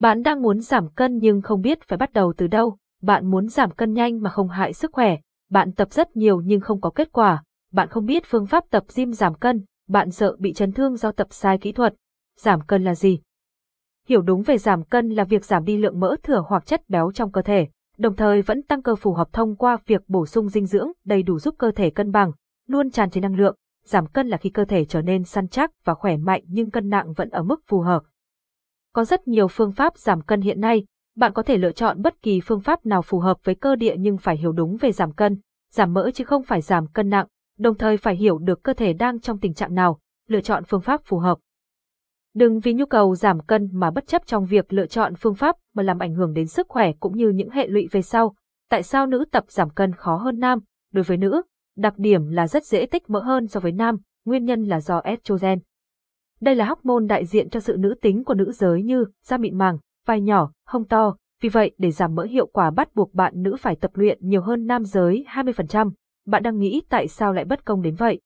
Bạn đang muốn giảm cân nhưng không biết phải bắt đầu từ đâu. Bạn muốn giảm cân nhanh mà không hại sức khỏe. Bạn tập rất nhiều nhưng không có kết quả. Bạn không biết phương pháp tập gym giảm cân. Bạn sợ bị chấn thương do tập sai kỹ thuật. Giảm cân là gì? Hiểu đúng về giảm cân là việc giảm đi lượng mỡ thừa hoặc chất béo trong cơ thể, đồng thời vẫn tăng cơ phù hợp thông qua việc bổ sung dinh dưỡng đầy đủ giúp cơ thể cân bằng, luôn tràn trề năng lượng. Giảm cân là khi cơ thể trở nên săn chắc và khỏe mạnh nhưng cân nặng vẫn ở mức phù hợp. Có rất nhiều phương pháp giảm cân hiện nay, bạn có thể lựa chọn bất kỳ phương pháp nào phù hợp với cơ địa nhưng phải hiểu đúng về giảm cân, giảm mỡ chứ không phải giảm cân nặng, đồng thời phải hiểu được cơ thể đang trong tình trạng nào, lựa chọn phương pháp phù hợp. Đừng vì nhu cầu giảm cân mà bất chấp trong việc lựa chọn phương pháp mà làm ảnh hưởng đến sức khỏe cũng như những hệ lụy về sau. Tại sao nữ tập giảm cân khó hơn nam? Đối với nữ, đặc điểm là rất dễ tích mỡ hơn so với nam, nguyên nhân là do estrogen. Đây là hormone đại diện cho sự nữ tính của nữ giới như da mịn màng, vai nhỏ, hông to, vì vậy để giảm mỡ hiệu quả bắt buộc bạn nữ phải tập luyện nhiều hơn nam giới 20%. Bạn đang nghĩ tại sao lại bất công đến vậy?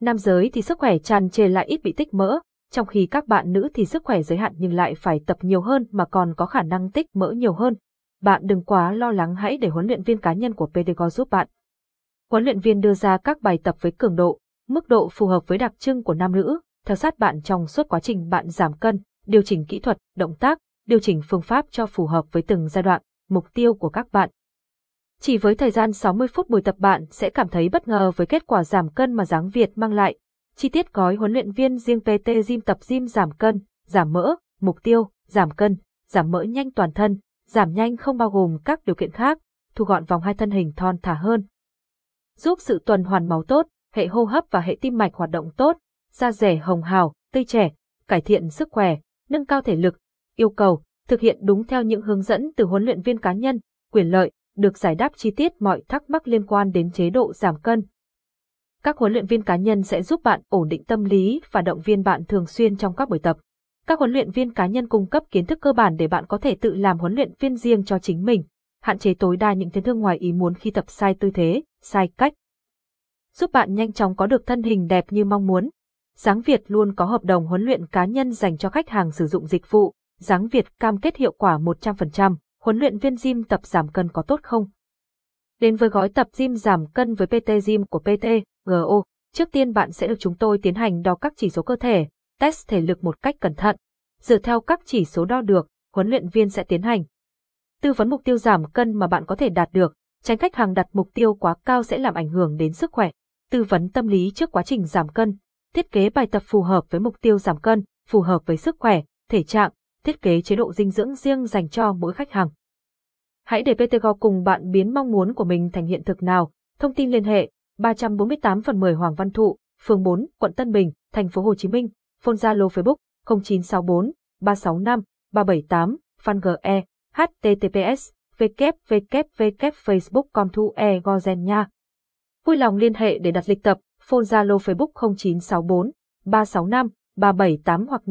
Nam giới thì sức khỏe tràn trề lại ít bị tích mỡ, trong khi các bạn nữ thì sức khỏe giới hạn nhưng lại phải tập nhiều hơn mà còn có khả năng tích mỡ nhiều hơn. Bạn đừng quá lo lắng hãy để huấn luyện viên cá nhân của PDGO giúp bạn. Huấn luyện viên đưa ra các bài tập với cường độ, mức độ phù hợp với đặc trưng của nam nữ, theo sát bạn trong suốt quá trình bạn giảm cân, điều chỉnh kỹ thuật, động tác, điều chỉnh phương pháp cho phù hợp với từng giai đoạn, mục tiêu của các bạn. Chỉ với thời gian 60 phút buổi tập bạn sẽ cảm thấy bất ngờ với kết quả giảm cân mà dáng Việt mang lại. Chi tiết gói huấn luyện viên riêng PT Gym tập gym giảm cân, giảm mỡ, mục tiêu, giảm cân, giảm mỡ nhanh toàn thân, giảm nhanh không bao gồm các điều kiện khác, thu gọn vòng hai thân hình thon thả hơn. Giúp sự tuần hoàn máu tốt, hệ hô hấp và hệ tim mạch hoạt động tốt, da rẻ hồng hào, tươi trẻ, cải thiện sức khỏe, nâng cao thể lực, yêu cầu, thực hiện đúng theo những hướng dẫn từ huấn luyện viên cá nhân, quyền lợi, được giải đáp chi tiết mọi thắc mắc liên quan đến chế độ giảm cân. Các huấn luyện viên cá nhân sẽ giúp bạn ổn định tâm lý và động viên bạn thường xuyên trong các buổi tập. Các huấn luyện viên cá nhân cung cấp kiến thức cơ bản để bạn có thể tự làm huấn luyện viên riêng cho chính mình, hạn chế tối đa những chấn thương ngoài ý muốn khi tập sai tư thế, sai cách. Giúp bạn nhanh chóng có được thân hình đẹp như mong muốn. Giáng Việt luôn có hợp đồng huấn luyện cá nhân dành cho khách hàng sử dụng dịch vụ. Giáng Việt cam kết hiệu quả 100%. Huấn luyện viên gym tập giảm cân có tốt không? Đến với gói tập gym giảm cân với PT Gym của PT, GO, trước tiên bạn sẽ được chúng tôi tiến hành đo các chỉ số cơ thể, test thể lực một cách cẩn thận. Dựa theo các chỉ số đo được, huấn luyện viên sẽ tiến hành tư vấn mục tiêu giảm cân mà bạn có thể đạt được, tránh khách hàng đặt mục tiêu quá cao sẽ làm ảnh hưởng đến sức khỏe. Tư vấn tâm lý trước quá trình giảm cân, thiết kế bài tập phù hợp với mục tiêu giảm cân, phù hợp với sức khỏe, thể trạng, thiết kế chế độ dinh dưỡng riêng dành cho mỗi khách hàng. Hãy để PTGO cùng bạn biến mong muốn của mình thành hiện thực nào. Thông tin liên hệ 348 phần 10 Hoàng Văn Thụ, phường 4, quận Tân Bình, thành phố Hồ Chí Minh, phone Zalo Facebook 0964 365 378, fan GE, https www.facebook.com thu e gozen nha. Vui lòng liên hệ để đặt lịch tập, phone Zalo Facebook 0964 365 378 hoặc